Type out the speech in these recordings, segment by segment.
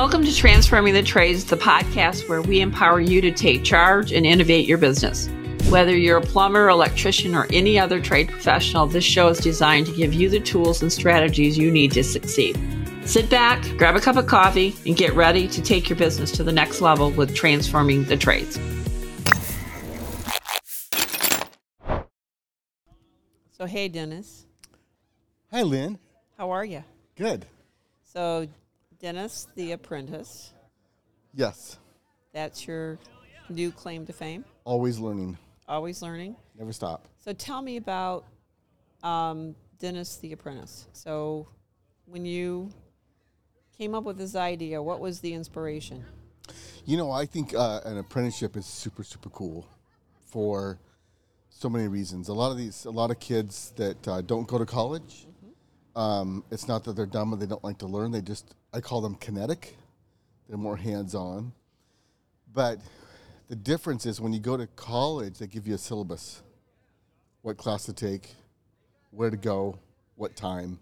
Welcome to Transforming the Trades, the podcast where we empower you to take charge and innovate your business. Whether you're a plumber, electrician, or any other trade professional, this show is designed to give you the tools and strategies you need to succeed. Sit back, grab a cup of coffee, and get ready to take your business to the next level with Transforming the Trades. So, hey, Dennis, Hi, Lynn. how are you? Good. So, Dennis, the apprentice, Yes. that's your new claim to fame. Always learning. Always learning. Never stop. So tell me about um, Dennis the Apprentice. So when you came up with this idea, what was the inspiration? You know, I think uh, an apprenticeship is super, super cool for so many reasons. A lot of these, a lot of kids that uh, don't go to college, um, it's not that they're dumb or they don't like to learn. They just, I call them kinetic. They're more hands on. But the difference is when you go to college, they give you a syllabus what class to take, where to go, what time.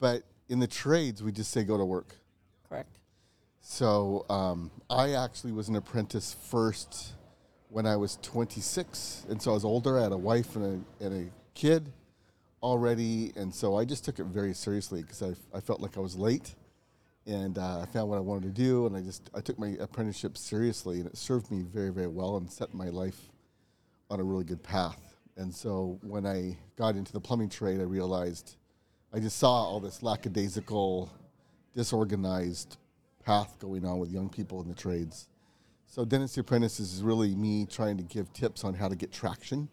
But in the trades, we just say go to work. Correct. So um, I actually was an apprentice first when I was 26, and so I was older. I had a wife and a, and a kid already, and so I just took it very seriously because I, I felt like I was late, and uh, I found what I wanted to do, and I just I took my apprenticeship seriously, and it served me very very well and set my life on a really good path. And so when I got into the plumbing trade, I realized I just saw all this lackadaisical, disorganized path going on with young people in the trades. So Dennis the Apprentice is really me trying to give tips on how to get traction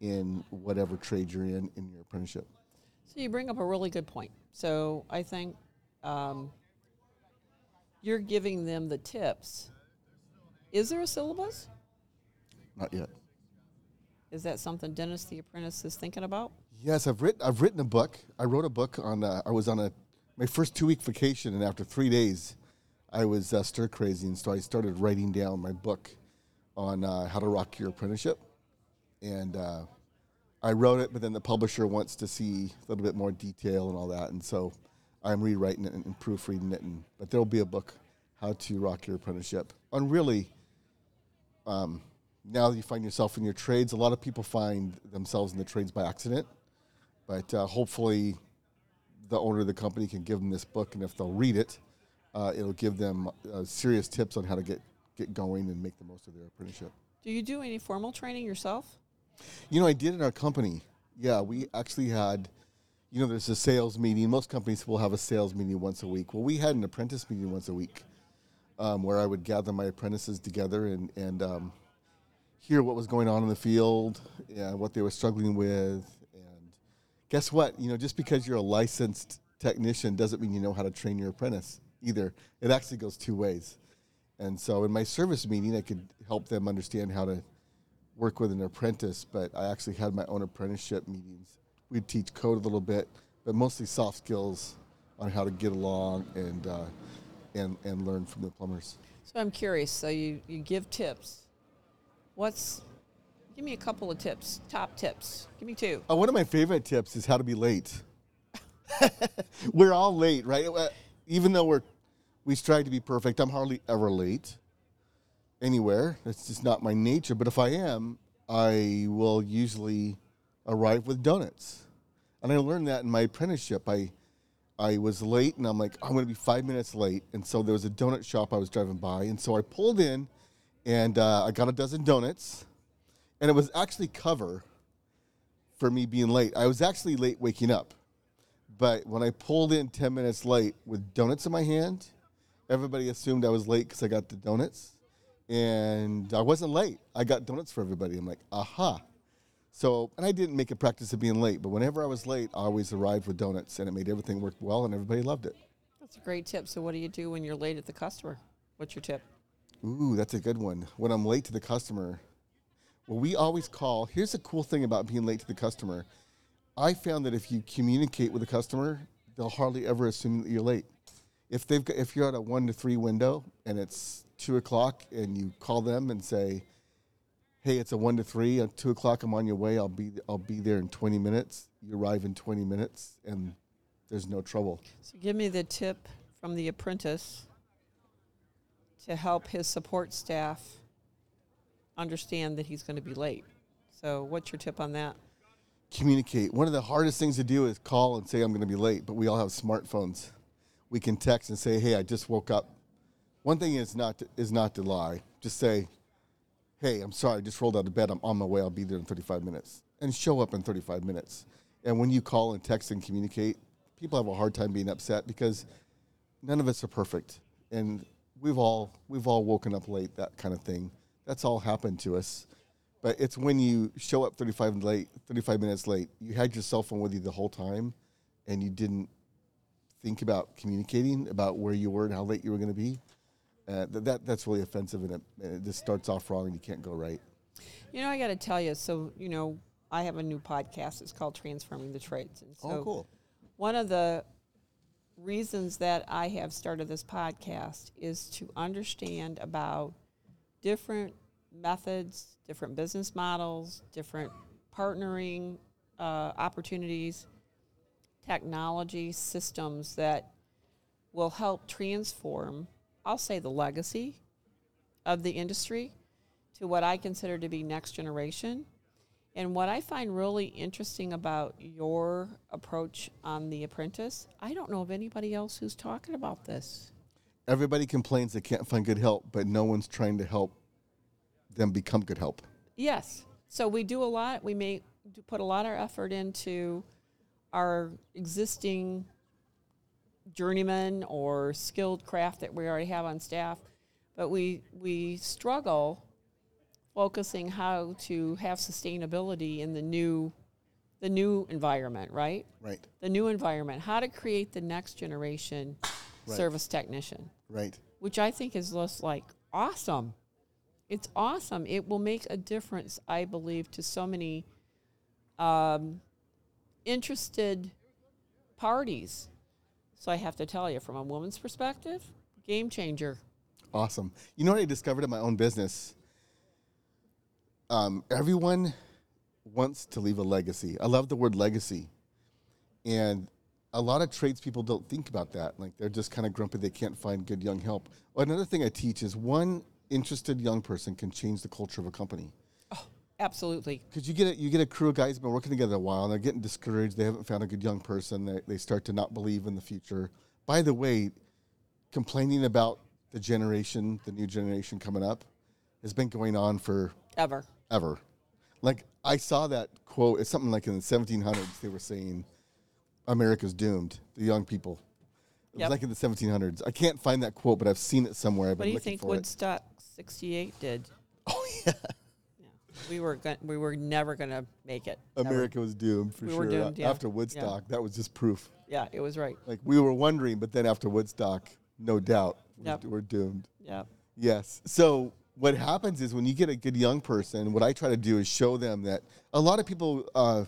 in whatever trade you're in in your apprenticeship. So you bring up a really good point. So I think um, you're giving them the tips. Is there a syllabus? Not yet. Is that something Dennis the Apprentice is thinking about? Yes, I've written. I've written a book. I wrote a book on. Uh, I was on a my first two week vacation, and after three days, I was uh, stir crazy, and so I started writing down my book on uh, how to rock your apprenticeship. And uh, I wrote it, but then the publisher wants to see a little bit more detail and all that, and so I'm rewriting it and, proofreading it. And but there will be a book, how to rock your apprenticeship, on really. Um, now that you find yourself in your trades, a lot of people find themselves in the trades by accident. But uh, hopefully, the owner of the company can give them this book, and if they'll read it, uh, it'll give them uh, serious tips on how to get, get going and make the most of their apprenticeship. Do you do any formal training yourself? You know, I did in our company. Yeah, we actually had, you know, there's a sales meeting. Most companies will have a sales meeting once a week. Well, we had an apprentice meeting once a week um, where I would gather my apprentices together and, and um, hear what was going on in the field, yeah, what they were struggling with. And guess what? You know, just because you're a licensed technician doesn't mean you know how to train your apprentice either. It actually goes two ways. And so in my service meeting, I could help them understand how to work with an apprentice, but I actually had my own apprenticeship meetings. We'd teach code a little bit, but mostly soft skills on how to get along and, uh, and, and learn from the plumbers. So I'm curious. So you, you give tips. What's give me a couple of tips, top tips. Give me two. Uh, one of my favorite tips is how to be late. we're all late, right? Even though we're we strive to be perfect, I'm hardly ever late anywhere. That's just not my nature. But if I am, I will usually arrive with donuts. And I learned that in my apprenticeship. I I was late, and I'm like, I'm going to be five minutes late. And so there was a donut shop I was driving by, and so I pulled in, and uh, I got a dozen donuts, and it was actually cover for me being late. I was actually late waking up, but when I pulled in ten minutes late with donuts in my hand, everybody assumed I was late because I got the donuts, and I wasn't late. I got donuts for everybody. I'm like, aha. So, and I didn't make a practice of being late, but whenever I was late, I always arrived with donuts, and it made everything work well, and everybody loved it. That's a great tip. So what do you do when you're late at the customer? What's your tip? Ooh, that's a good one. When I'm late to the customer, well, we always call. Here's the cool thing about being late to the customer. I found that if you communicate with the customer, they'll hardly ever assume that you're late. If they've got, if you're at a one to three window and it's two o'clock, and you call them and say, "Hey, it's a one to three. At two o'clock, I'm on your way. I'll be I'll be there in 20 minutes." You arrive in 20 minutes, and there's no trouble. So give me the tip from the apprentice to help his support staff understand that he's going to be late. So, what's your tip on that? Communicate. One of the hardest things to do is call and say I'm going to be late, but we all have smartphones. We can text and say, "Hey, I just woke up." One thing is not to, is not to lie. Just say, "Hey, I'm sorry, I just rolled out of bed. I'm on my way. I'll be there in 35 minutes." And show up in 35 minutes. And when you call and text and communicate, people have a hard time being upset because none of us are perfect. And we've all we've all woken up late, that kind of thing. That's all happened to us. But it's when you show up 35 late, 35 minutes late. You had your cell phone with you the whole time, and you didn't think about communicating about where you were and how late you were going to be. Uh, that, that that's really offensive, and it, and it just starts off wrong, and you can't go right. You know, I got to tell you. So, you know, I have a new podcast. It's called Transforming the Trades. And so oh, cool. One of the reasons that I have started this podcast is to understand about different methods, different business models, different partnering uh, opportunities, technology systems that will help transform, I'll say, the legacy of the industry to what I consider to be next generation and what I find really interesting about your approach on The Apprentice, I don't know of anybody else who's talking about this. Everybody complains they can't find good help, but no one's trying to help them become good help. Yes. So we do a lot. We may put a lot of effort into our existing journeyman or skilled craft that we already have on staff, but we we struggle focusing how to have sustainability in the new the new environment, right? Right. The new environment. How to create the next generation right. service technician. Right. Which I think is just like awesome. It's awesome. It will make a difference, I believe, to so many um, interested parties. So I have to tell you, from a woman's perspective, game changer. Awesome. You know what I discovered in my own business? um, everyone wants to leave a legacy. I love the word legacy. And a lot of tradespeople don't think about that. Like they're just kind of grumpy they can't find good young help. Another thing I teach is one interested young person can change the culture of a company. Absolutely. Because you get a, you get a crew of guys who've been working together a while and they're getting discouraged. They haven't found a good young person. They, they start to not believe in the future. By the way, complaining about the generation, the new generation coming up, has been going on for ever ever. Like I saw that quote. It's something like in the 1700s. They were saying America's doomed. The young people. It yep. was like in the 1700s. I can't find that quote, but I've seen it somewhere. I've what do you think Woodstock '68 did? Oh yeah. We were go- we were never gonna make it. America never. was doomed for we sure. Doomed, yeah. After Woodstock, yeah. that was just proof. Yeah, it was right. Like we were wondering, but then after Woodstock, no doubt, yep. we're, we're doomed. Yeah. Yes. So what happens is when you get a good young person, what I try to do is show them that a lot of people, uh,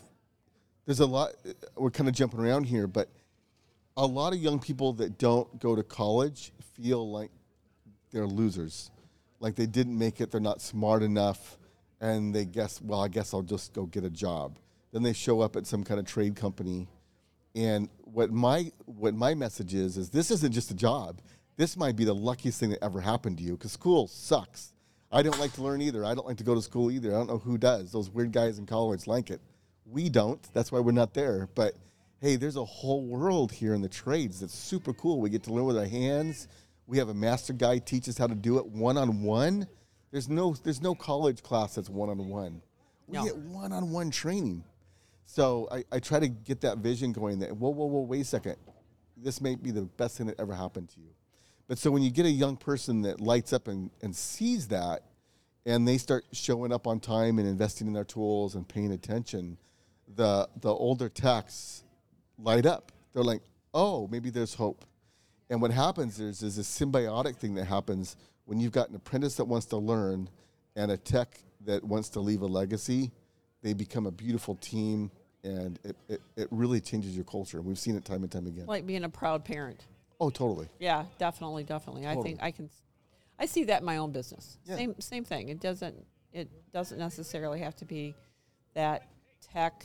there's a lot, we're kind of jumping around here, but a lot of young people that don't go to college feel like they're losers. Like they didn't make it, they're not smart enough, and they guess, well, I guess I'll just go get a job. Then they show up at some kind of trade company. And what my what my message is is this isn't just a job. This might be the luckiest thing that ever happened to you because school sucks I don't like to learn either. I don't like to go to school either. I don't know who does. Those weird guys in college like it. We don't. That's why we're not there. But hey, there's a whole world here in the trades that's super cool. We get to learn with our hands. We have a master guide teach us how to do it one on one. There's no there's no college class that's one on one. We no. get one on one training. So I, I try to get that vision going that whoa, whoa, whoa, wait a second. This may be the best thing that ever happened to you. But so when you get a young person that lights up and, and sees that, and they start showing up on time and investing in their tools and paying attention, the the older techs light up. They're like, oh, maybe there's hope. And what happens is there's a symbiotic thing that happens when you've got an apprentice that wants to learn and a tech that wants to leave a legacy. They become a beautiful team, and it, it, it really changes your culture. And we've seen it time and time again. Like being a proud parent. Oh, totally. Yeah, definitely, definitely. Totally. I think I can. I see that in my own business. Yeah. Same same thing. It doesn't it doesn't necessarily have to be that tech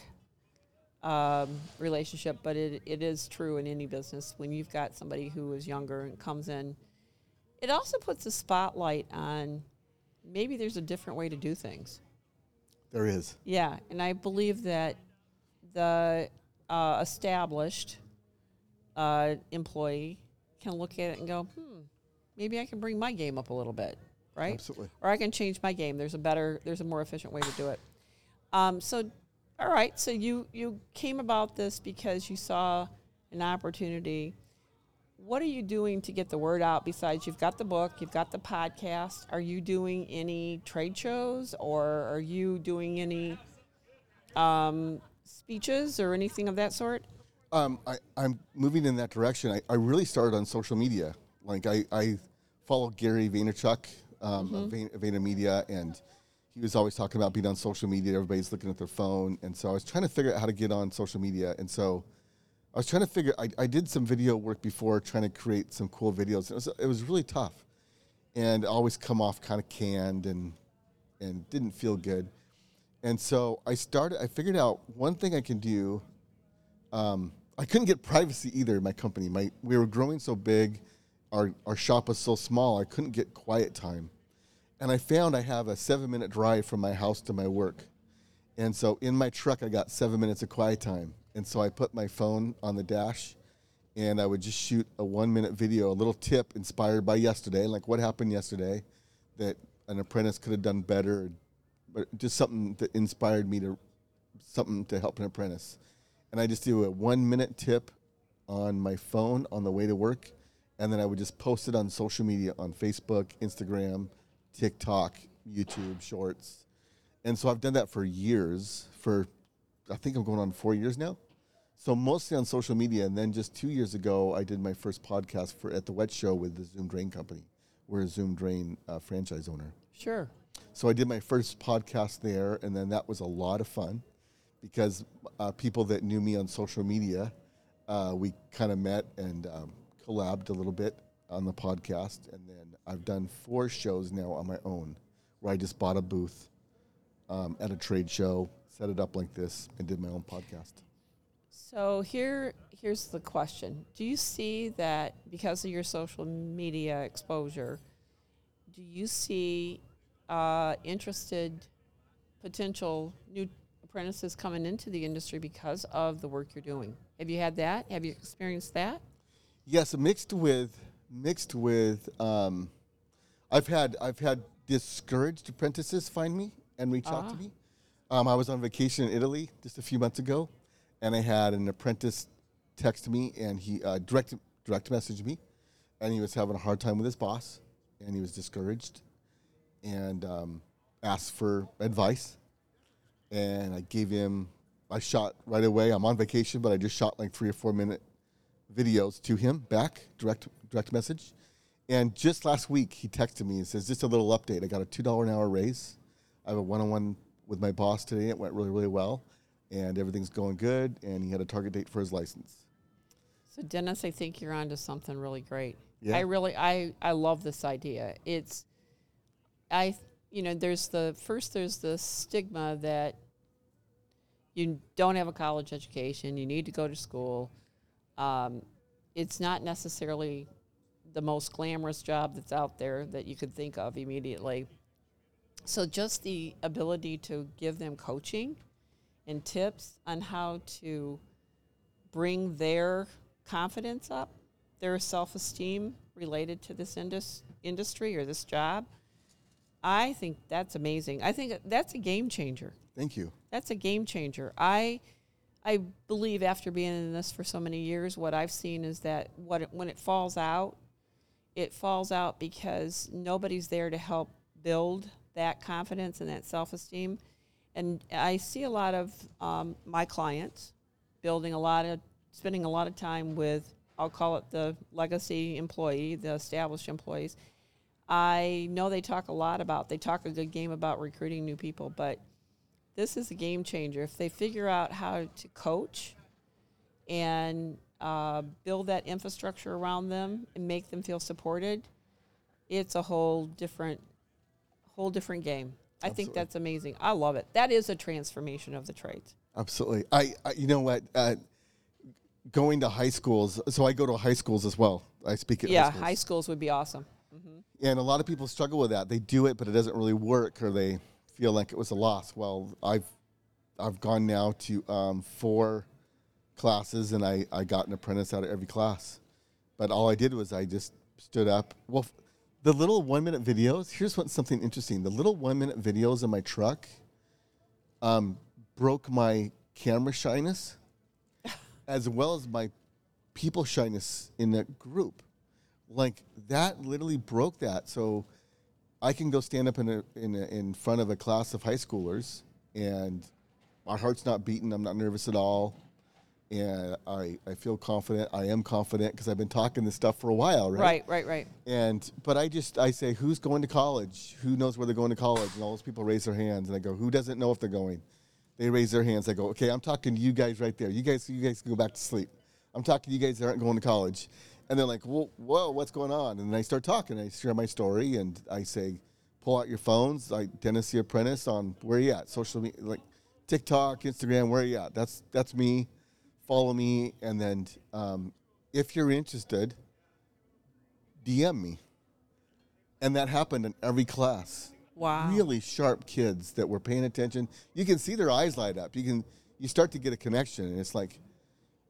um, relationship, but it, it is true in any business when you've got somebody who is younger and comes in. It also puts a spotlight on maybe there's a different way to do things. There is. Yeah, and I believe that the uh, established uh, employee can look at it and go, hmm, maybe I can bring my game up a little bit, right? Absolutely. Or I can change my game. There's a better, there's a more efficient way to do it. Um, so, all right. So you you came about this because you saw an opportunity. What are you doing to get the word out? Besides, you've got the book, you've got the podcast. Are you doing any trade shows, or are you doing any um, speeches or anything of that sort? Um, I, I'm moving in that direction. I, I really started on social media. Like I, I follow Gary Vaynerchuk um, of Vayner, VaynerMedia, and he was always talking about being on social media. Everybody's looking at their phone, and so I was trying to figure out how to get on social media. And so I was trying to figure. I, I did some video work before, trying to create some cool videos. It was it was really tough, and always come off kind of canned and and didn't feel good. And so I started. I figured out one thing I can do um, I couldn't get privacy either in my company. My we were growing so big, our our shop was so small. I couldn't get quiet time, and I found I have a seven minute drive from my house to my work, and so in my truck I got seven minutes of quiet time, and so I put my phone on the dash, and I would just shoot a one minute video, a little tip inspired by yesterday, like what happened yesterday, that an apprentice could have done better, but just something that inspired me to something to help an apprentice and I just do a one minute tip on my phone on the way to work, and then I would just post it on social media on Facebook, Instagram, TikTok, YouTube, Shorts, and so I've done that for years. For I think I'm going on four years now. So mostly on social media, and then just two years ago, I did my first podcast for at the WWETT Show with the Zoom Drain Company. We're a Zoom Drain uh, franchise owner. Sure. So I did my first podcast there, and then that was a lot of fun because uh, people that knew me on social media, uh, we kind of met and um, collabed a little bit on the podcast. And then I've done four shows now on my own where I just bought a booth um, at a trade show, set it up like this, and did my own podcast. So here, here's the question: Do you see that because of your social media exposure, do you see uh, interested potential new apprentices coming into the industry because of the work you're doing? Have you had that? Have you experienced that? Yes, mixed with mixed with. Um, I've had I've had discouraged apprentices find me and reach out to Ah. me. Um, I was on vacation in Italy just a few months ago, and I had an apprentice text me and he uh, direct direct messaged me, and he was having a hard time with his boss, and he was discouraged, and um, asked for advice, and I gave him. I shot right away. I'm on vacation, but I just shot like three or four minute videos to him back direct direct message. And just last week, he texted me and says, "Just a little update. I got a two dollar an hour raise. I have a one on one with my boss today. It went really really well, and everything's going good. And he had a target date for his license. So Dennis, I think you're onto something really great. Yeah. I really I I love this idea. It's I you know, there's the first there's the stigma that you don't have a college education, you need to go to school. Um, it's not necessarily the most glamorous job that's out there that you could think of immediately. So just the ability to give them coaching and tips on how to bring their confidence up, their self esteem related to this indus- industry or this job. I think that's amazing. I think that's a game changer. Thank you. That's a game changer. I I believe after being in this for so many years, what I've seen is that what it, when it falls out, it falls out because nobody's there to help build that confidence and that self esteem. And I see a lot of um, my clients building a lot of, spending a lot of time with, I'll call it the legacy employee, the established employees. I know they talk a lot about, they talk a good game about recruiting new people, but this is a game changer. If they figure out how to coach and uh, build that infrastructure around them and make them feel supported, it's a whole different, whole different game. I think that's amazing. I love it. That is a transformation of the trades. Absolutely. I, I you know what? Uh, going to high schools. So I go to high schools as well. I speak at yeah, high high schools. schools would be awesome. And a lot of people struggle with that. They do it, but it doesn't really work, or they feel like it was a loss. Well, I've I've gone now to um, four classes, and I I got an apprentice out of every class. But all I did was I just stood up. Well, the little one minute videos. Here's what something interesting. The little one minute videos in my truck um, broke my camera shyness, as well as my people shyness in the group. Like that literally broke that. So I can go stand up in a, in a, in front of a class of high schoolers, and my heart's not beating. I'm not nervous at all, and I I feel confident. I am confident because I've been talking this stuff for a while, right? Right, right, right. And but I just I say who's going to college? Who knows where they're going to college? And all those people raise their hands, and I go, who doesn't know if they're going? They raise their hands. I go, okay, I'm talking to you guys right there. You guys, you guys can go back to sleep. I'm talking to you guys that aren't going to college. And they're like, whoa, whoa, what's going on? And then I start talking. I share my story, and I say, pull out your phones, like Dennis the Apprentice on where you at? Social media, like TikTok, Instagram, where you at? That's that's me. Follow me, and then um, if you're interested, DM me. And that happened in every class. Wow. Really sharp kids that were paying attention. You can see their eyes light up. You can you start to get a connection, and it's like,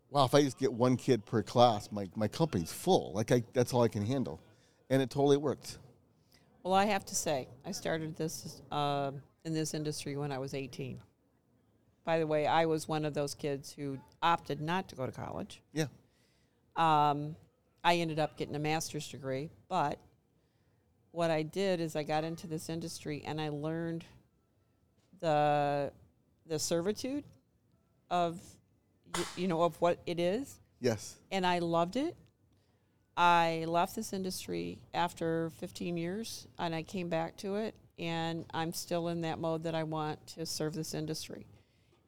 wow, if I just get one kid per class, my, my company's full. Like I that's all I can handle. And it totally worked. Well, I have to say, I started this uh, in this industry when I was 18. By the way, I was one of those kids who opted not to go to college. Yeah. Um, I ended up getting a master's degree, but what I did is I got into this industry and I learned the the servitude of you know of what it is, Yes. and I loved it. I left this industry after 15 years and I came back to it and I'm still in that mode that I want to serve this industry.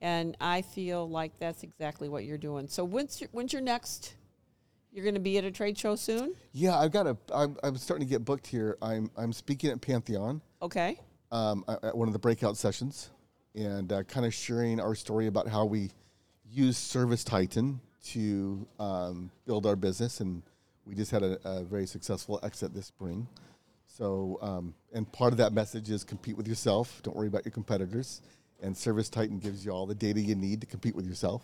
And I feel like that's exactly what you're doing. So when's your, when's your next you're going to be at a trade show soon? Yeah, I've got a. I'm, I'm starting to get booked here. I'm I'm speaking at Pantheon Okay. um, at one of the breakout sessions, and uh, kind of sharing our story about how we use ServiceTitan to um, build our business, and we just had a, a very successful exit this spring. So, um, and part of that message is compete with yourself. Don't worry about your competitors. And ServiceTitan gives you all the data you need to compete with yourself.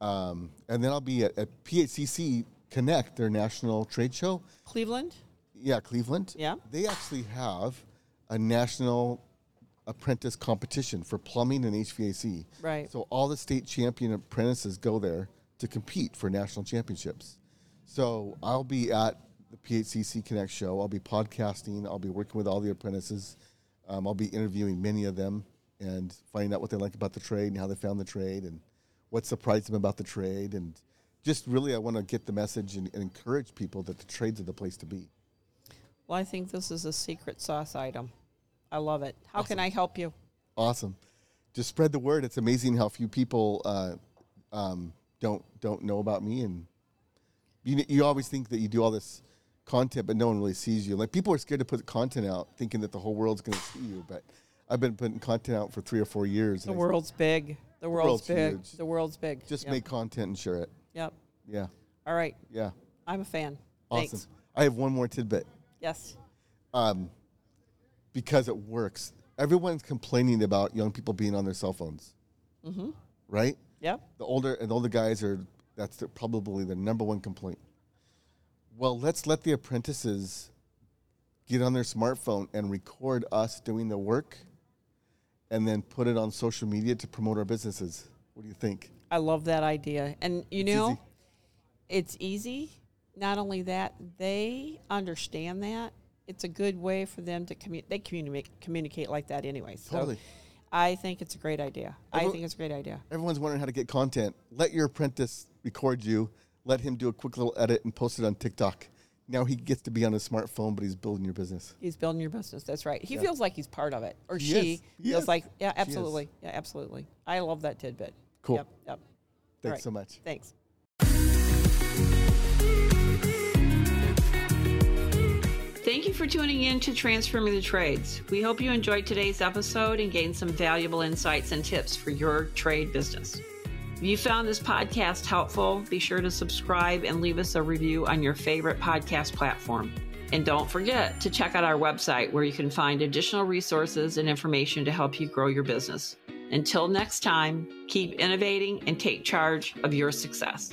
Um, and then I'll be at, at PHCC Connect, their national trade show. Cleveland? Yeah, Cleveland. Yeah. They actually have a national apprentice competition for plumbing and HVAC. Right. So all the state champion apprentices go there to compete for national championships. So I'll be at the PHCC Connect show. I'll be podcasting. I'll be working with all the apprentices. Um, I'll be interviewing many of them and finding out what they like about the trade and how they found the trade and what surprised them about the trade. And just really, I want to get the message and, and encourage people that the trades are the place to be. Well, I think this is a secret sauce item. I love it. How can I help you? Awesome. Just spread the word. It's amazing how few people uh, um, don't don't know about me, and you you always think that you do all this content, but no one really sees you. Like people are scared to put content out, thinking that the whole world's going to see you. But I've been putting content out for three or four years. The world's big. The world's, world's big. huge. The world's big. just yep. make content and share it. Yep. Yeah, All right. yeah, I'm a fan. awesome. Thanks. I have one more tidbit. Yes. Um, because it works. Everyone's complaining about young people being on their cell phones, Mm-hmm. right? Yep. The older and older guys are that's the, probably the number one complaint. Well, let's let the apprentices get on their smartphone and record us doing the work and then put it on social media to promote our businesses. What do you think? I love that idea. And you It's know, easy. it's easy. Not only that, they understand that. It's a good way for them to communicate. They communicate communicate like that anyway. So Totally. I think it's a great idea. I think it's a great idea. Everyone's wondering how to get content. Let your apprentice record you. Let him do a quick little edit and post it on TikTok. Now he gets to be on his smartphone, but he's building your business. He's building your business. That's right. He Yeah. feels like he's part of it, or He she is. Feels is. like, yeah, absolutely, yeah, absolutely. I love that tidbit. Cool. Yep. Yep. Thanks right. so much. Thanks. Thank you for tuning in to Transforming the Trades. We hope you enjoyed today's episode and gained some valuable insights and tips for your trade business. If you found this podcast helpful, be sure to subscribe and leave us a review on your favorite podcast platform. And don't forget to check out our website where you can find additional resources and information to help you grow your business. Until next time, keep innovating and take charge of your success.